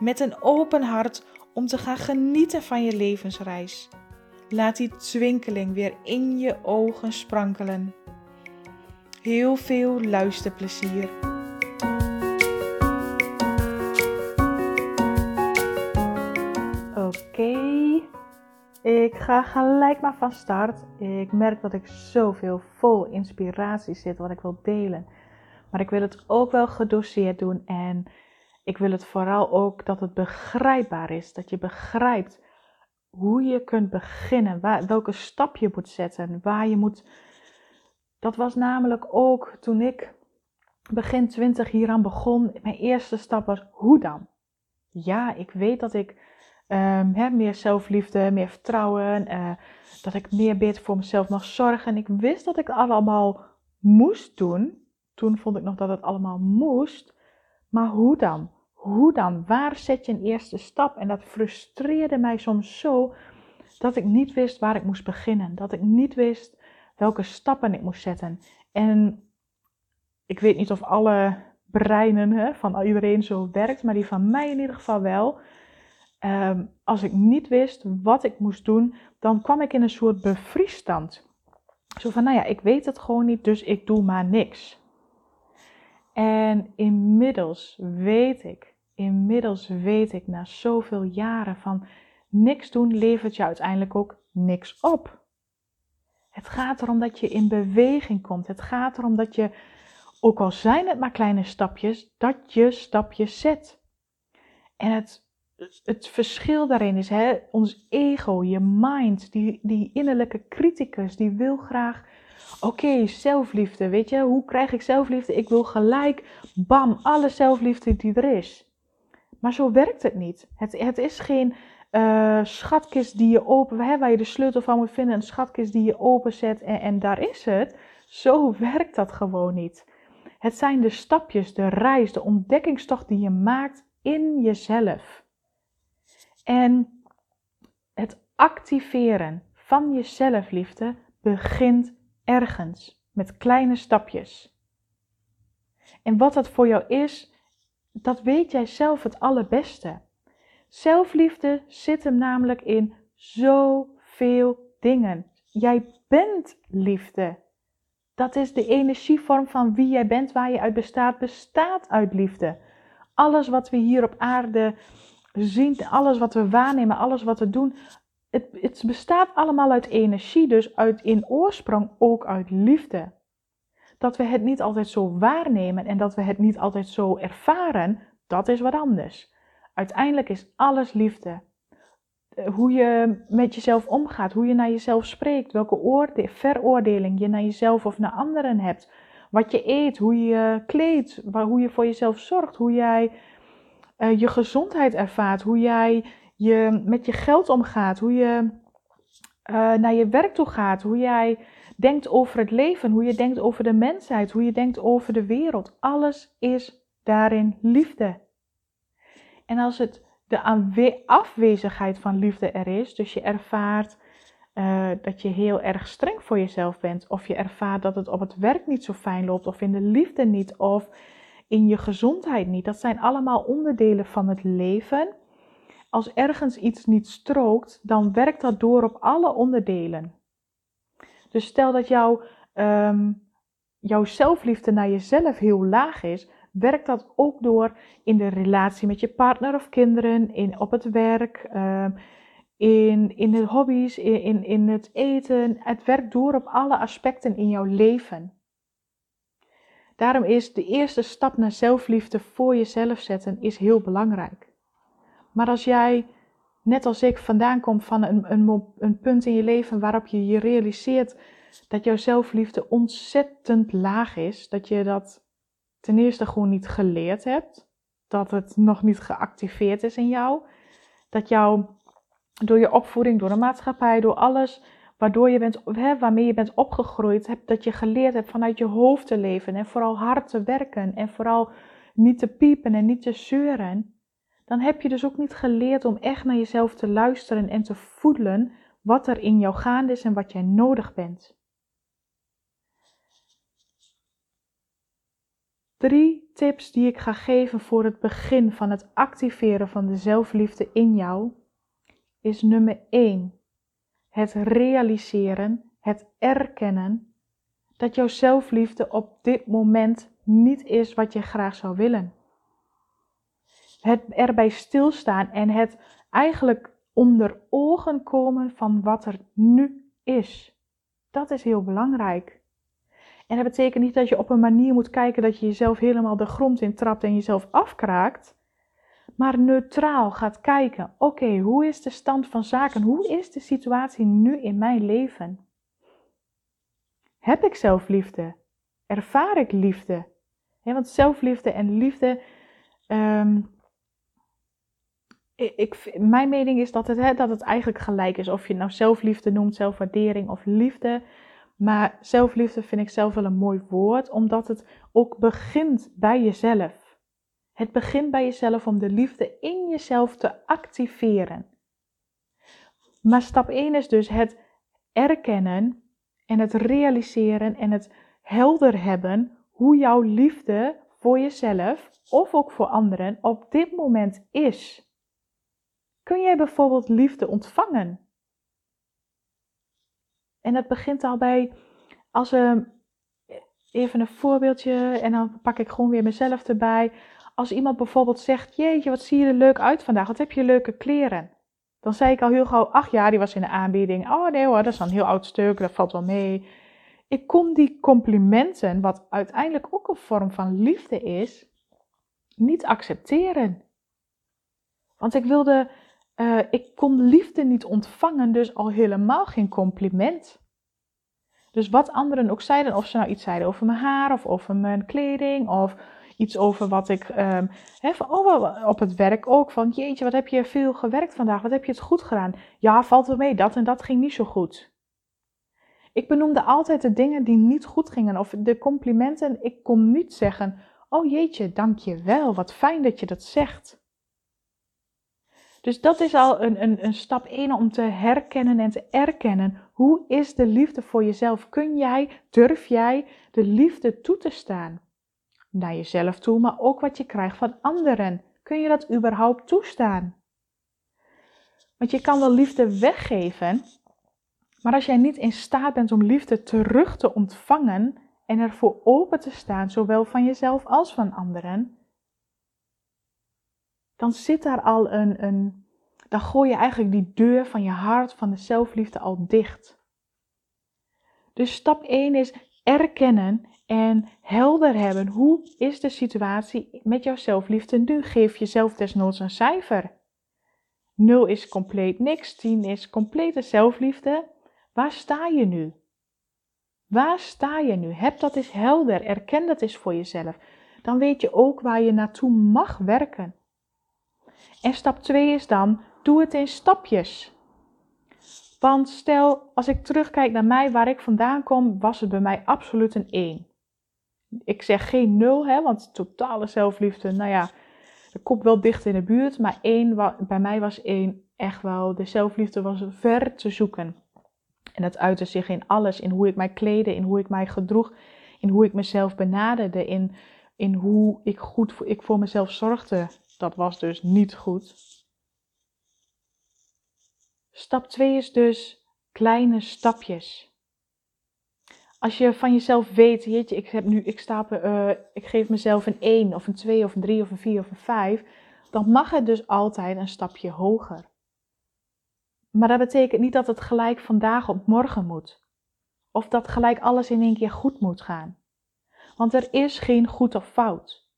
met een open hart om te gaan genieten van je levensreis. Laat die twinkeling weer in je ogen sprankelen. Heel veel luisterplezier. Oké, ik ga gelijk maar van start. Ik merk dat ik zoveel vol inspiratie zit wat ik wil delen. Maar ik wil het ook wel gedoseerd doen en ik wil het vooral ook dat het begrijpbaar is. Dat je begrijpt hoe je kunt beginnen, welke stap je moet zetten, waar je moet. Dat was namelijk ook toen ik begin 20 hieraan begon. Mijn eerste stap was hoe dan? Ja, ik weet dat ik um, meer zelfliefde, meer vertrouwen, uh, dat ik meer beter voor mezelf mag zorgen. Ik wist dat ik het allemaal moest doen. Toen vond ik nog dat het allemaal moest. Maar hoe dan? Hoe dan? Waar zet je een eerste stap? En dat frustreerde mij soms zo dat ik niet wist waar ik moest beginnen. Dat ik niet wist welke stappen ik moest zetten. En ik weet niet of alle breinen hè, van iedereen zo werkt, maar die van mij in ieder geval wel. Um, als ik niet wist wat ik moest doen, dan kwam ik in een soort bevriesstand. Zo van, nou ja, ik weet het gewoon niet, dus ik doe maar niks. En inmiddels weet ik, inmiddels weet ik na zoveel jaren van niks doen levert je uiteindelijk ook niks op. Het gaat erom dat je in beweging komt. Het gaat erom dat je, ook al zijn het maar kleine stapjes, dat je stapjes zet. En het, het verschil daarin is, hè, ons ego, je mind, die, die innerlijke criticus, die wil graag Oké, zelfliefde. Weet je, hoe krijg ik zelfliefde? Ik wil gelijk, bam, alle zelfliefde die er is. Maar zo werkt het niet. Het, het is geen uh, schatkist die je open, hè, waar je de sleutel van moet vinden. Een schatkist die je openzet en, en daar is het. Zo werkt dat gewoon niet. Het zijn de stapjes, de reis, de ontdekkingstocht die je maakt in jezelf. En het activeren van je zelfliefde begint ergens met kleine stapjes. En wat dat voor jou is, dat weet jij zelf het allerbeste. Zelfliefde zit hem namelijk in zoveel dingen. Jij bent liefde. Dat is de energievorm van wie jij bent, waar je uit bestaat, bestaat uit liefde. Alles wat we hier op aarde zien, alles wat we waarnemen, alles wat we doen, het, het bestaat allemaal uit energie, dus uit in oorsprong ook uit liefde. Dat we het niet altijd zo waarnemen en dat we het niet altijd zo ervaren, dat is wat anders. Uiteindelijk is alles liefde. Eh, hoe je met jezelf omgaat, hoe je naar jezelf spreekt, welke oorde veroordeling je naar jezelf of naar anderen hebt. Wat je eet, hoe je je kleedt, hoe je voor jezelf zorgt, hoe jij uh, je gezondheid ervaart, hoe jij je met je geld omgaat, hoe je uh, naar je werk toe gaat, hoe jij denkt over het leven, hoe je denkt over de mensheid, hoe je denkt over de wereld. Alles is daarin liefde. En als het de afwezigheid van liefde er is, dus je ervaart uh, dat je heel erg streng voor jezelf bent, of je ervaart dat het op het werk niet zo fijn loopt, of in de liefde niet, of in je gezondheid niet, dat zijn allemaal onderdelen van het leven als ergens iets niet strookt, dan werkt dat door op alle onderdelen. Dus stel dat jouw, um, jouw zelfliefde naar jezelf heel laag is, werkt dat ook door in de relatie met je partner of kinderen, in, op het werk, um, in, in de hobby's, in, in, in het eten. Het werkt door op alle aspecten in jouw leven. Daarom is de eerste stap naar zelfliefde voor jezelf zetten is heel belangrijk. Maar als jij, net als ik, vandaan komt van een, een, een punt in je leven waarop je je realiseert dat jouw zelfliefde ontzettend laag is, dat je dat ten eerste gewoon niet geleerd hebt, dat het nog niet geactiveerd is in jou. Dat jou door je opvoeding, door de maatschappij, door alles waardoor je bent, hè, waarmee je bent opgegroeid, hebt, dat je geleerd hebt vanuit je hoofd te leven en vooral hard te werken en vooral niet te piepen en niet te zeuren, dan heb je dus ook niet geleerd om echt naar jezelf te luisteren en te voelen wat er in jou gaande is en wat jij nodig bent. Drie tips die ik ga geven voor het begin van het activeren van de zelfliefde in jou is nummer 1. Het realiseren, het erkennen dat jouw zelfliefde op dit moment niet is wat je graag zou willen. Het erbij stilstaan en het eigenlijk onder ogen komen van wat er nu is. Dat is heel belangrijk. En dat betekent niet dat je op een manier moet kijken dat je jezelf helemaal de grond in trapt en jezelf afkraakt maar neutraal gaat kijken: oké, hoe is de stand van zaken? Hoe is de situatie nu in mijn leven? Heb ik zelfliefde? Ervaar ik liefde? want zelfliefde en liefde. Um, ik, mijn mening is dat het, dat het eigenlijk gelijk is. Of je nou zelfliefde noemt, zelfwaardering of liefde. Maar zelfliefde vind ik zelf wel een mooi woord, omdat het ook begint bij jezelf. Het begint bij jezelf om de liefde in jezelf te activeren. Maar stap 1 is dus het erkennen en het realiseren en het helder hebben hoe jouw liefde voor jezelf of ook voor anderen op dit moment is. Kun jij bijvoorbeeld liefde ontvangen? En dat begint al bij, als we even een voorbeeldje en dan pak ik gewoon weer mezelf erbij als iemand bijvoorbeeld zegt: Jeetje, wat zie je er leuk uit vandaag? Wat heb je leuke kleren? Dan zei ik al heel gauw: Ach ja, die was in de aanbieding. Oh nee hoor, dat is een heel oud stuk, dat valt wel mee. Ik kon die complimenten, wat uiteindelijk ook een vorm van liefde is, niet accepteren. Want ik wilde, uh, ik kon liefde niet ontvangen, dus al helemaal geen compliment. Dus wat anderen ook zeiden, of ze nou iets zeiden over mijn haar of over mijn kleding of iets over wat ik um, van, oh, op het werk ook. Van jeetje, wat heb je veel gewerkt vandaag? Wat heb je het goed gedaan? Ja, valt wel mee. Dat en dat ging niet zo goed. Ik benoemde altijd de dingen die niet goed gingen of de complimenten. Ik kon niet zeggen: Oh jeetje, dank je wel. Wat fijn dat je dat zegt. Dus dat is al een, een, een stap 1 om te herkennen en te erkennen. Hoe is de liefde voor jezelf? Kun jij, durf jij de liefde toe te staan? naar jezelf toe, maar ook wat je krijgt van anderen. Kun je dat überhaupt toestaan? Want je kan wel liefde weggeven, maar als jij niet in staat bent om liefde terug te ontvangen en ervoor open te staan, zowel van jezelf als van anderen, dan zit daar al een, een dan gooi je eigenlijk die deur van je hart, van de zelfliefde al dicht. Dus stap 1 is erkennen en helder hebben. Hoe is de situatie met jouw zelfliefde nu? Geef jezelf desnoods een cijfer. 0 is compleet niks, 10 is complete zelfliefde. Waar sta je nu? Waar sta je nu? Heb dat eens helder, erken dat eens voor jezelf. Dan weet je ook waar je naartoe mag werken. En stap 2 is dan, doe het in stapjes. Want stel, als ik terugkijk naar mij, waar ik vandaan kom, was het bij mij absoluut een 1 ik zeg geen nul, hè, want totale zelfliefde, nou ja, dat komt wel dicht in de buurt. Maar één, bij mij was één echt wel, de zelfliefde was ver te zoeken. En dat uitte zich in alles, in hoe ik mij kleedde, in hoe ik mij gedroeg, in hoe ik mezelf benaderde, in, in hoe ik goed voor, ik voor mezelf zorgde. Dat was dus niet goed. Stap 2 is dus kleine stapjes. Als je van jezelf weet, jeetje, ik, heb nu, ik, sta, uh, ik geef mezelf een 1 of een 2 of een 3 of een 4 of een 5, dan mag het dus altijd een stapje hoger. Maar dat betekent niet dat het gelijk vandaag op morgen moet. Of dat gelijk alles in één keer goed moet gaan. Want er is geen goed of fout.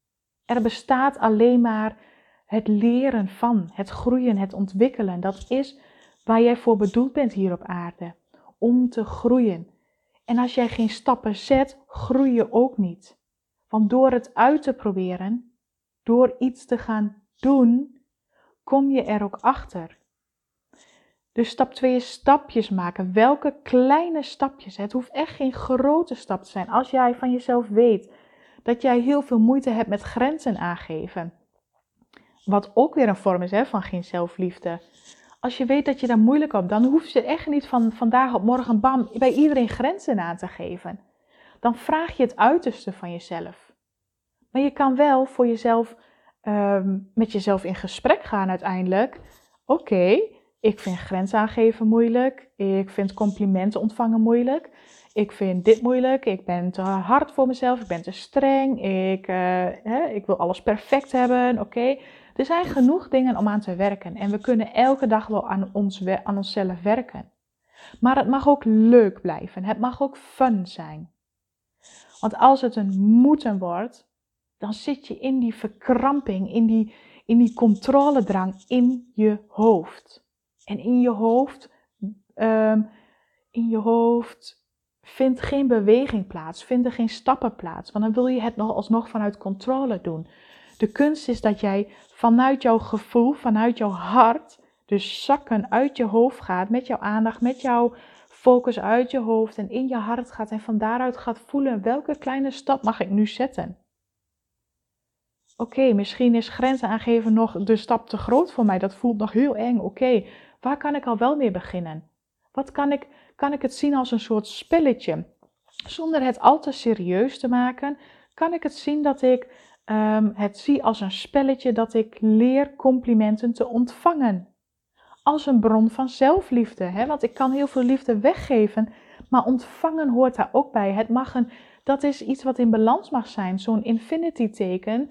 Er bestaat alleen maar het leren van, het groeien, het ontwikkelen. Dat is waar jij voor bedoeld bent hier op aarde. Om te groeien, en als jij geen stappen zet, groei je ook niet. Want door het uit te proberen, door iets te gaan doen, kom je er ook achter. Dus stap 2 is stapjes maken. Welke kleine stapjes? Het hoeft echt geen grote stap te zijn. Als jij van jezelf weet dat jij heel veel moeite hebt met grenzen aangeven. Wat ook weer een vorm is hè, van geen zelfliefde. Als je weet dat je daar moeilijk op, dan hoef je echt niet van vandaag op morgen bam bij iedereen grenzen aan te geven. Dan vraag je het uiterste van jezelf. Maar je kan wel voor jezelf ehm, met jezelf in gesprek gaan uiteindelijk. Oké, ik vind grenzen aangeven moeilijk. Ik vind complimenten ontvangen moeilijk. Ik vind dit moeilijk. Ik ben te hard voor mezelf. Ik ben te streng. Ik, uh, hè, ik wil alles perfect hebben. Oké. Er zijn genoeg dingen om aan te werken. En we kunnen elke dag wel aan, ons, aan onszelf werken. Maar het mag ook leuk blijven. Het mag ook fun zijn. Want als het een moeten wordt, dan zit je in die verkramping, in die, in die controledrang in je hoofd. En in je hoofd, um, in je hoofd vindt geen beweging plaats, vinden geen stappen plaats. Want dan wil je het nog alsnog vanuit controle doen. De kunst is dat jij vanuit jouw gevoel, vanuit jouw hart, dus zakken uit je hoofd gaat, met jouw aandacht, met jouw focus uit je hoofd en in je hart gaat en van daaruit gaat voelen welke kleine stap mag ik nu zetten. Oké, misschien is grenzen aangeven nog de stap te groot voor mij. Dat voelt nog heel eng. Oké, waar kan ik al wel mee beginnen? Wat kan ik, kan ik het zien als een soort spelletje? Zonder het al te serieus te maken, kan ik het zien dat ik um, het zie als een spelletje dat ik leer complimenten te ontvangen. Als een bron van zelfliefde. Hè? Want ik kan heel veel liefde weggeven, maar ontvangen hoort daar ook bij. Het mag een, dat is iets wat in balans mag zijn. Zo'n infinity teken.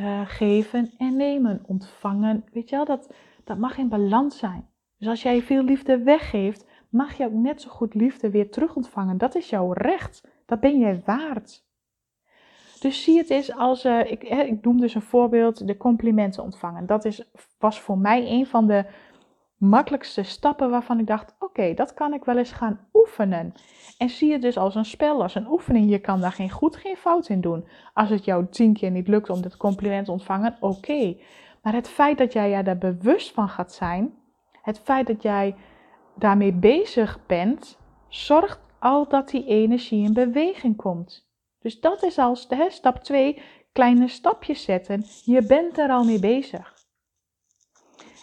Uh, geven en nemen. Ontvangen. Weet je wel, dat, dat mag in balans zijn. Dus als jij veel liefde weggeeft, mag je ook net zo goed liefde weer terug ontvangen. Dat is jouw recht. Dat ben jij waard. Dus zie het eens als, uh, ik, ik noem dus een voorbeeld, de complimenten ontvangen. Dat is, was voor mij een van de makkelijkste stappen waarvan ik dacht, oké, dat kan ik wel eens gaan oefenen. En zie het dus als een spel, als een oefening. Je kan daar geen goed, geen fout in doen. Als het jou tien keer niet lukt om dit compliment te ontvangen, oké. Maar het feit dat jij je daar bewust van gaat zijn, het feit dat jij daarmee bezig bent, zorgt al dat die energie in beweging komt. Dus dat is als hè, stap 2, kleine stapjes zetten. Je bent er al mee bezig.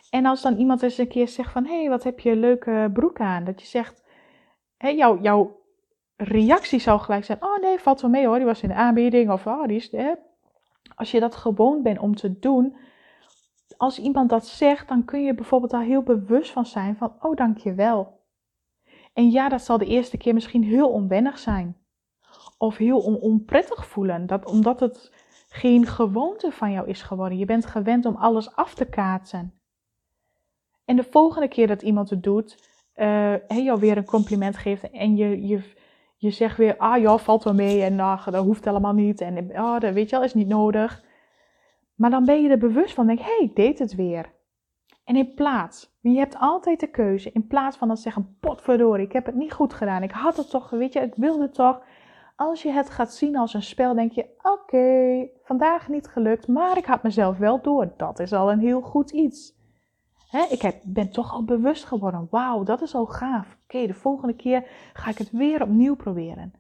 En als dan iemand eens een keer zegt van, hé, hey, wat heb je een leuke broek aan? Dat je zegt, jouw, reactie zou gelijk zijn, oh nee, valt wel mee hoor, die was in de aanbieding. Of, oh, die is, hè. Als je dat gewoon bent om te doen, als iemand dat zegt, dan kun je bijvoorbeeld daar heel bewust van zijn van, oh, dankjewel. En ja, dat zal de eerste keer misschien heel onwennig zijn of heel onprettig voelen. Dat, omdat het geen gewoonte van jou is geworden. Je bent gewend om alles af te kaatsen. En de volgende keer dat iemand het doet, uh, jou weer een compliment geeft en je, je, je zegt weer, ah ja, valt wel mee en ach, dat hoeft helemaal niet en ah, dat weet je al, is niet nodig. Maar dan ben je er bewust van, denk, hé, hey, ik deed het weer. En in plaats, je hebt altijd de keuze, in plaats van dan zeggen, potverdorie, ik heb het niet goed gedaan, ik had het toch, weet je, ik wilde toch, als je het gaat zien als een spel, denk je: oké, vandaag niet gelukt, maar ik had mezelf wel door. Dat is al een heel goed iets. ik heb, ben toch al bewust geworden. Wauw, dat is al gaaf. Oké, de volgende keer ga ik het weer opnieuw proberen.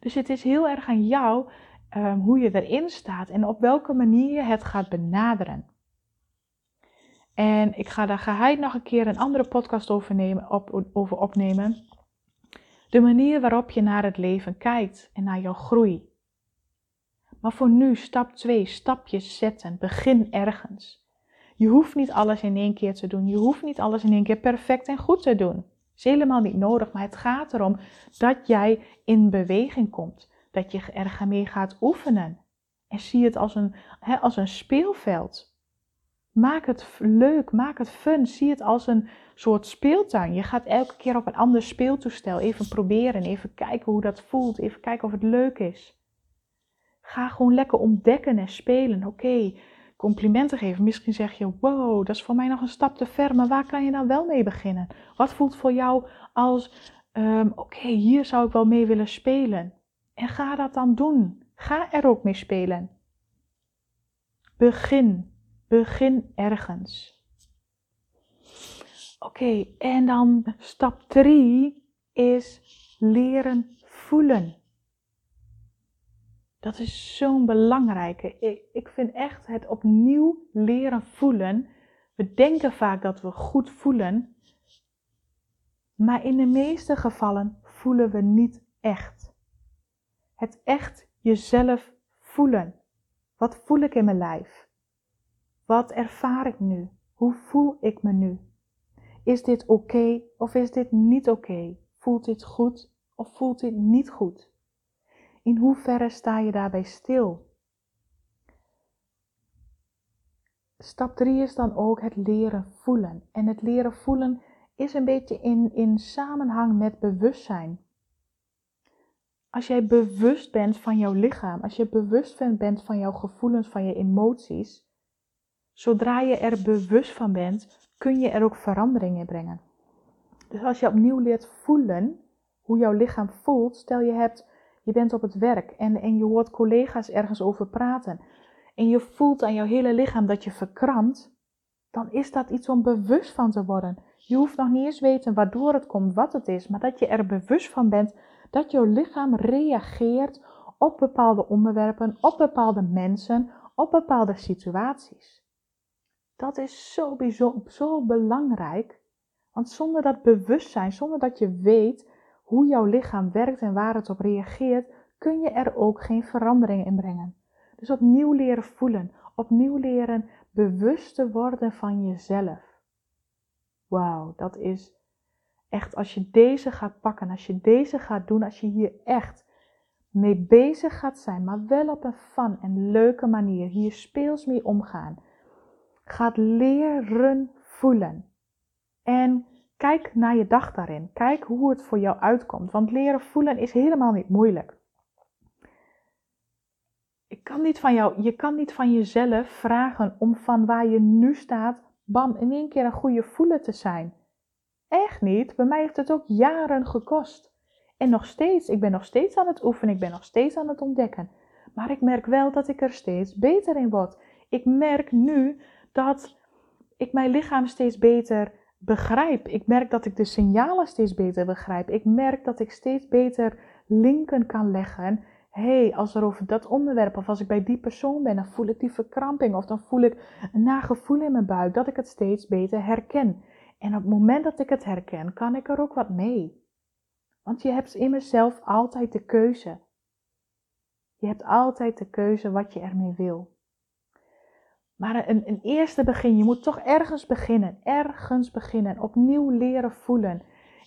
Dus het is heel erg aan jou um, hoe je erin staat en op welke manier je het gaat benaderen. En ik ga daar geheid nog een keer een andere podcast over, nemen, op, over opnemen. De manier waarop je naar het leven kijkt en naar jouw groei. Maar voor nu stap 2, stapjes zetten. Begin ergens. Je hoeft niet alles in één keer te doen. Je hoeft niet alles in één keer perfect en goed te doen. Is helemaal niet nodig, maar het gaat erom dat jij in beweging komt. Dat je er mee gaat oefenen. En zie het als een, als een speelveld. Maak het leuk, maak het fun. Zie het als een soort speeltuin. Je gaat elke keer op een ander speeltoestel even proberen, even kijken hoe dat voelt, even kijken of het leuk is. Ga gewoon lekker ontdekken en spelen. Oké, complimenten geven. Misschien zeg je: Wow, dat is voor mij nog een stap te ver, maar waar kan je nou wel mee beginnen? Wat voelt voor jou als: um, Oké, hier zou ik wel mee willen spelen? En ga dat dan doen. Ga er ook mee spelen. begin. Begin ergens. Oké, en dan stap 3 is leren voelen. Dat is zo'n belangrijke. Ik, ik vind echt het opnieuw leren voelen. We denken vaak dat we goed voelen, maar in de meeste gevallen voelen we niet echt. Het echt jezelf voelen. Wat voel ik in mijn lijf? Wat ervaar ik nu? Hoe voel ik me nu? Is dit oké of is dit niet oké? Voelt dit goed of voelt dit niet goed? In hoeverre sta je daarbij stil? Stap 3 is dan ook het leren voelen. En het leren voelen is een beetje in, in samenhang met bewustzijn. Als jij bewust bent van jouw lichaam, als je bewust bent van jouw gevoelens, van je emoties, zodra je er bewust van bent, kun je er ook verandering in brengen. Dus als je opnieuw leert voelen hoe jouw lichaam voelt, stel je hebt, je bent op het werk en, en je hoort collega's ergens over praten en je voelt aan jouw hele lichaam dat je verkrampt, dan is dat iets om bewust van te worden. Je hoeft nog niet eens weten waardoor het komt, wat het is, maar dat je er bewust van bent dat jouw lichaam reageert op bepaalde onderwerpen, op bepaalde mensen, op bepaalde situaties. Dat is zo, zo belangrijk, want zonder dat bewustzijn, zonder dat je weet hoe jouw lichaam werkt en waar het op reageert, kun je er ook geen verandering in brengen. Dus opnieuw leren voelen, opnieuw leren bewust te worden van jezelf. Wauw, dat is echt, als je deze gaat pakken, als je deze gaat doen, als je hier echt mee bezig gaat zijn, maar wel op een fun en leuke manier, hier speels mee omgaan, gaat leren voelen. En kijk naar je dag daarin. Kijk hoe het voor jou uitkomt. Want leren voelen is helemaal niet moeilijk. Ik kan niet van jou, je kan niet van jezelf vragen om van waar je nu staat, bam, in één keer een goede voelen te zijn. Echt niet. Bij mij heeft het ook jaren gekost. En nog steeds, ik ben nog steeds aan het oefenen, ik ben nog steeds aan het ontdekken. Maar ik merk wel dat ik er steeds beter in word. Ik merk nu dat ik mijn lichaam steeds beter begrijp. Ik merk dat ik de signalen steeds beter begrijp. Ik merk dat ik steeds beter linken kan leggen. hey, als er over dat onderwerp of als ik bij die persoon ben, dan voel ik die verkramping of dan voel ik een nagevoel in mijn buik, dat ik het steeds beter herken. En op het moment dat ik het herken, kan ik er ook wat mee. Want je hebt in mezelf altijd de keuze. Je hebt altijd de keuze wat je ermee wil. Maar een, een eerste begin, je moet toch ergens beginnen. Ergens beginnen. Opnieuw leren voelen.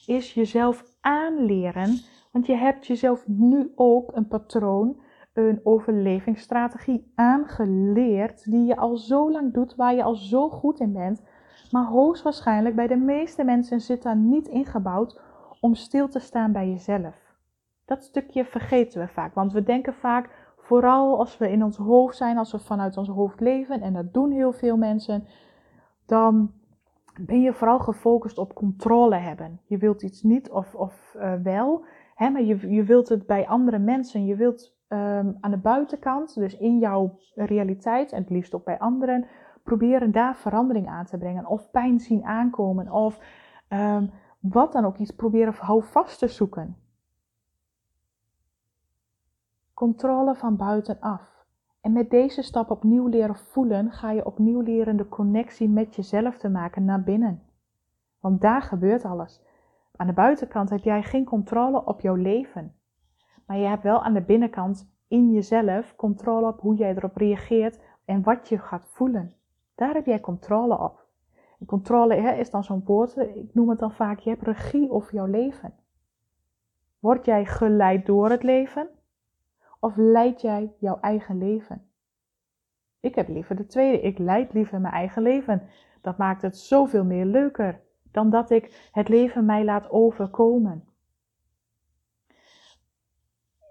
Is jezelf aanleren. Want je hebt jezelf nu ook een patroon, een overlevingsstrategie aangeleerd. Die je al zo lang doet, waar je al zo goed in bent. Maar hoogstwaarschijnlijk bij de meeste mensen zit daar niet ingebouwd om stil te staan bij jezelf. Dat stukje vergeten we vaak, want we denken vaak, vooral als we in ons hoofd zijn, als we vanuit ons hoofd leven, en dat doen heel veel mensen, dan ben je vooral gefocust op controle hebben. Je wilt iets niet of, of uh, wel, hè, maar je, je wilt het bij andere mensen. Je wilt um, aan de buitenkant, dus in jouw realiteit, en het liefst ook bij anderen, proberen daar verandering aan te brengen. Of pijn zien aankomen. Of um, wat dan ook iets proberen houvast te zoeken. Controle van buitenaf. En met deze stap opnieuw leren voelen, ga je opnieuw leren de connectie met jezelf te maken naar binnen. Want daar gebeurt alles. Aan de buitenkant heb jij geen controle op jouw leven. Maar je hebt wel aan de binnenkant in jezelf controle op hoe jij erop reageert en wat je gaat voelen. Daar heb jij controle op. Controle hè, is dan zo'n woord, ik noem het dan vaak, je hebt regie over jouw leven. Word jij geleid door het leven? Of leid jij jouw eigen leven? Ik heb liever de tweede. Ik leid liever mijn eigen leven. Dat maakt het zoveel meer leuker dan dat ik het leven mij laat overkomen.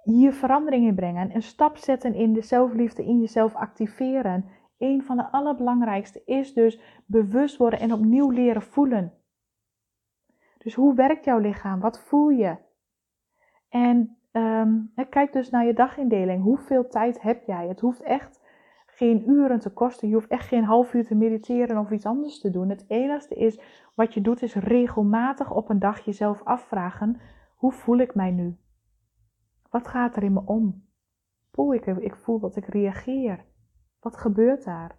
Hier verandering in brengen, een stap zetten in de zelfliefde, in jezelf activeren, een van de allerbelangrijkste is dus bewust worden en opnieuw leren voelen. Dus hoe werkt jouw lichaam? Wat voel je? En um, kijk dus naar je dagindeling. Hoeveel tijd heb jij? Het hoeft echt geen uren te kosten. Je hoeft echt geen half uur te mediteren of iets anders te doen. Het enige is wat je doet is regelmatig op een dag jezelf afvragen: hoe voel ik mij nu? Wat gaat er in me om? Voel ik, ik voel dat ik reageer. Wat gebeurt daar?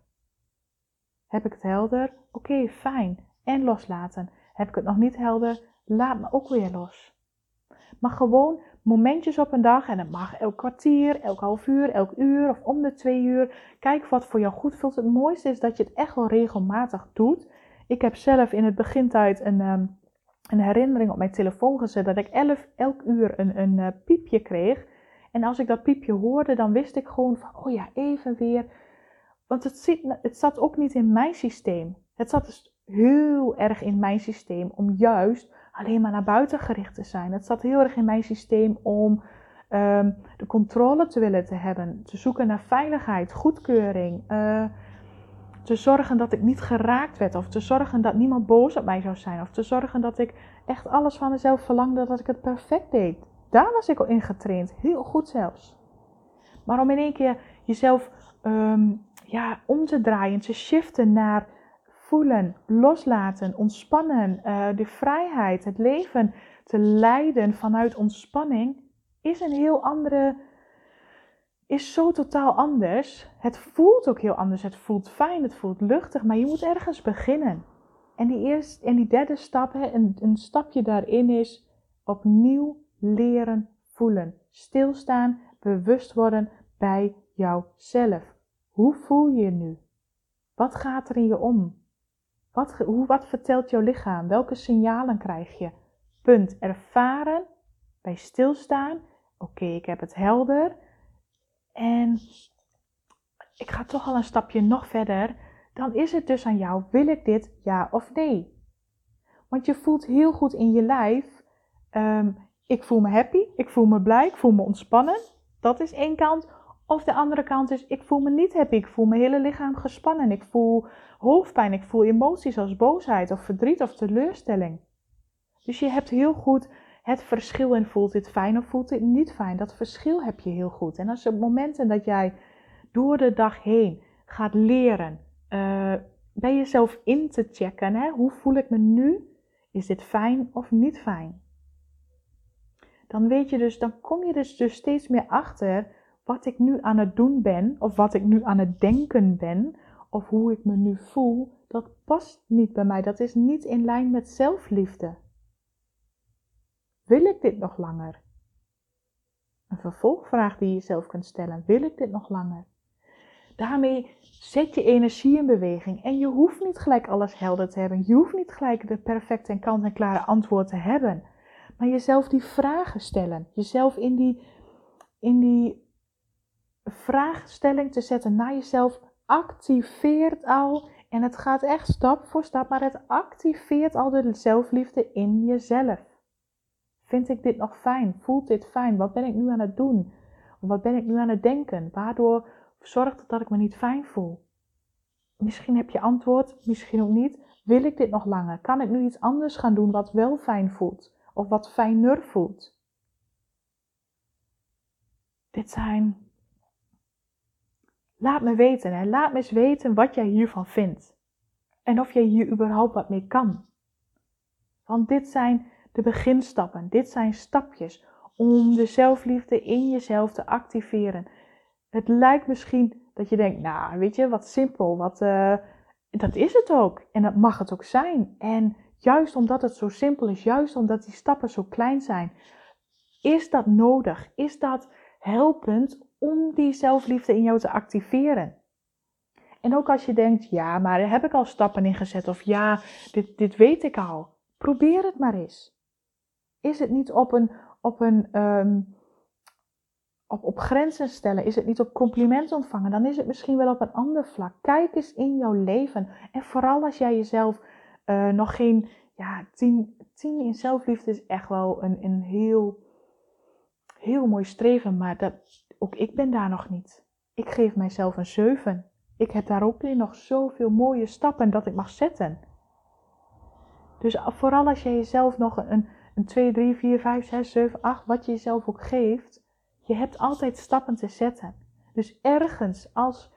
Heb ik het helder? Oké, fijn. En loslaten. Heb ik het nog niet helder? Laat me ook weer los. Maar gewoon momentjes op een dag en het mag elk kwartier, elk half uur, elk uur of om de twee uur. Kijk wat voor jou goed voelt. Het mooiste is dat je het echt wel regelmatig doet. Ik heb zelf in het begintijd een, ehm, een herinnering op mijn telefoon gezet dat ik elf, elk uur een, een uh, piepje kreeg. En als ik dat piepje hoorde, dan wist ik gewoon van, oh ja, even weer. Want het, zit, het zat ook niet in mijn systeem. Het zat dus heel erg in mijn systeem om juist alleen maar naar buiten gericht te zijn. Het zat heel erg in mijn systeem om ehm, de controle te willen te hebben, te zoeken naar veiligheid, goedkeuring, uh, te zorgen dat ik niet geraakt werd, of te zorgen dat niemand boos op mij zou zijn, of te zorgen dat ik echt alles van mezelf verlangde dat ik het perfect deed. Daar was ik al in getraind, heel goed zelfs. Maar om in één keer jezelf ehm, ja, om te draaien, te shiften naar loslaten, ontspannen, uh, de vrijheid, het leven te leiden vanuit ontspanning, is een heel andere, is zo totaal anders. Het voelt ook heel anders. Het voelt fijn, het voelt luchtig, maar je moet ergens beginnen. En die, eerste, en die derde stap, een, een stapje daarin is opnieuw leren voelen. Stilstaan, bewust worden bij jouzelf. Hoe voel je je nu? Wat gaat er in je om? Wat, hoe, wat vertelt jouw lichaam? Welke signalen krijg je? Punt. Ervaren, bij stilstaan. Oké, ik heb het helder. En ik ga toch al een stapje nog verder. Dan is het dus aan jou, wil ik dit ja of nee? Want je voelt heel goed in je lijf, ehm, ik voel me happy, ik voel me blij, ik voel me ontspannen. Dat is één kant. Of de andere kant is, ik voel me niet happy, ik voel mijn hele lichaam gespannen, ik voel hoofdpijn, ik voel emoties als boosheid of verdriet of teleurstelling. Dus je hebt heel goed het verschil in voelt dit fijn of voelt dit niet fijn. Dat verschil heb je heel goed. En als er momenten dat jij door de dag heen gaat leren, uh, bij jezelf in te checken, hè, hoe voel ik me nu? Is dit fijn of niet fijn? Dan weet je dus, dan kom je dus, dus steeds meer achter wat ik nu aan het doen ben, of wat ik nu aan het denken ben, of hoe ik me nu voel, dat past niet bij mij. Dat is niet in lijn met zelfliefde. Wil ik dit nog langer? Een vervolgvraag die je jezelf kunt stellen. Wil ik dit nog langer? Daarmee zet je energie in beweging. En je hoeft niet gelijk alles helder te hebben. Je hoeft niet gelijk de perfecte en kant-en-klare antwoord te hebben. Maar jezelf die vragen stellen. Jezelf in die, in die vraagstelling te zetten naar jezelf activeert al, en het gaat echt stap voor stap, maar het activeert al de zelfliefde in jezelf. Vind ik dit nog fijn? Voelt dit fijn? Wat ben ik nu aan het doen? Wat ben ik nu aan het denken? Waardoor zorgt het dat ik me niet fijn voel? Misschien heb je antwoord, misschien ook niet. Wil ik dit nog langer? Kan ik nu iets anders gaan doen wat wel fijn voelt? Of wat fijner voelt? Dit zijn Laat me weten en laat me eens weten wat jij hiervan vindt. En of jij hier überhaupt wat mee kan. Want dit zijn de beginstappen, dit zijn stapjes om de zelfliefde in jezelf te activeren. Het lijkt misschien dat je denkt, nou weet je, wat simpel, wat, uh, dat is het ook. En dat mag het ook zijn. En juist omdat het zo simpel is, juist omdat die stappen zo klein zijn, is dat nodig, is dat helpend om die zelfliefde in jou te activeren. En ook als je denkt, ja, maar daar heb ik al stappen in gezet of ja, dit, dit weet ik al. Probeer het maar eens. Is het niet op een, op een um, op, op grenzen stellen? Is het niet op compliment ontvangen? Dan is het misschien wel op een ander vlak. Kijk eens in jouw leven. En vooral als jij jezelf uh, nog geen, ja, tien, tien in zelfliefde is echt wel een, een heel, heel mooi streven. Maar dat, ook ik ben daar nog niet. Ik geef mijzelf een 7. Ik heb daar ook weer nog zoveel mooie stappen dat ik mag zetten. Dus vooral als je jezelf nog een, een 2, 3, 4, 5, 6, 7, 8, wat je jezelf ook geeft, je hebt altijd stappen te zetten. Dus ergens als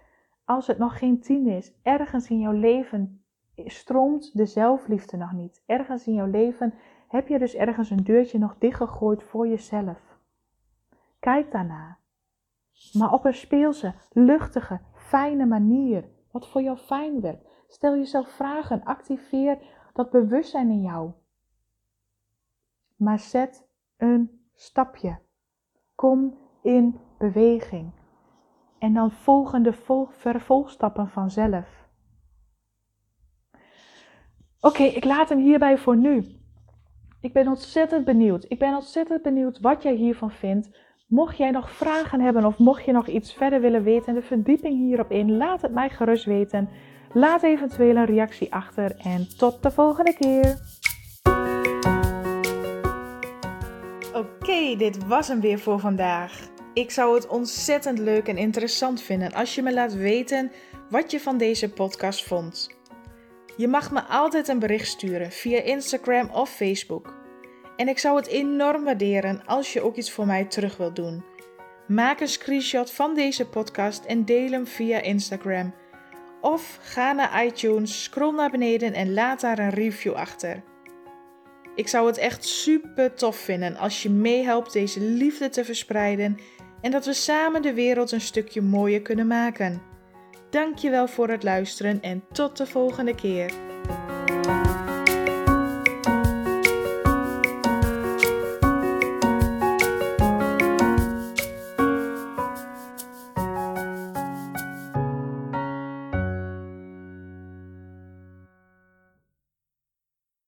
als het nog geen tien is, ergens in jouw leven stroomt de zelfliefde nog niet. Ergens in jouw leven heb je dus ergens een deurtje nog dichtgegooid voor jezelf. Kijk daarna. Maar op een speelse, luchtige, fijne manier. Wat voor jou fijn werkt. Stel jezelf vragen. Activeer dat bewustzijn in jou. Maar zet een stapje. Kom in beweging. En dan volgen de vervolgstappen vanzelf. Oké, ik laat hem hierbij voor nu. Ik ben ontzettend benieuwd. Ik ben ontzettend benieuwd wat jij hiervan vindt. Mocht jij nog vragen hebben of mocht je nog iets verder willen weten en de verdieping hierop in, laat het mij gerust weten. Laat eventueel een reactie achter en tot de volgende keer. Oké, dit was hem weer voor vandaag. Ik zou het ontzettend leuk en interessant vinden als je me laat weten wat je van deze podcast vond. Je mag me altijd een bericht sturen via Instagram of Facebook. En ik zou het enorm waarderen als je ook iets voor mij terug wilt doen. Maak een screenshot van deze podcast en deel hem via Instagram. Of ga naar iTunes, scroll naar beneden en laat daar een review achter. Ik zou het echt super tof vinden als je meehelpt deze liefde te verspreiden en dat we samen de wereld een stukje mooier kunnen maken. Dankjewel voor het luisteren en tot de volgende keer.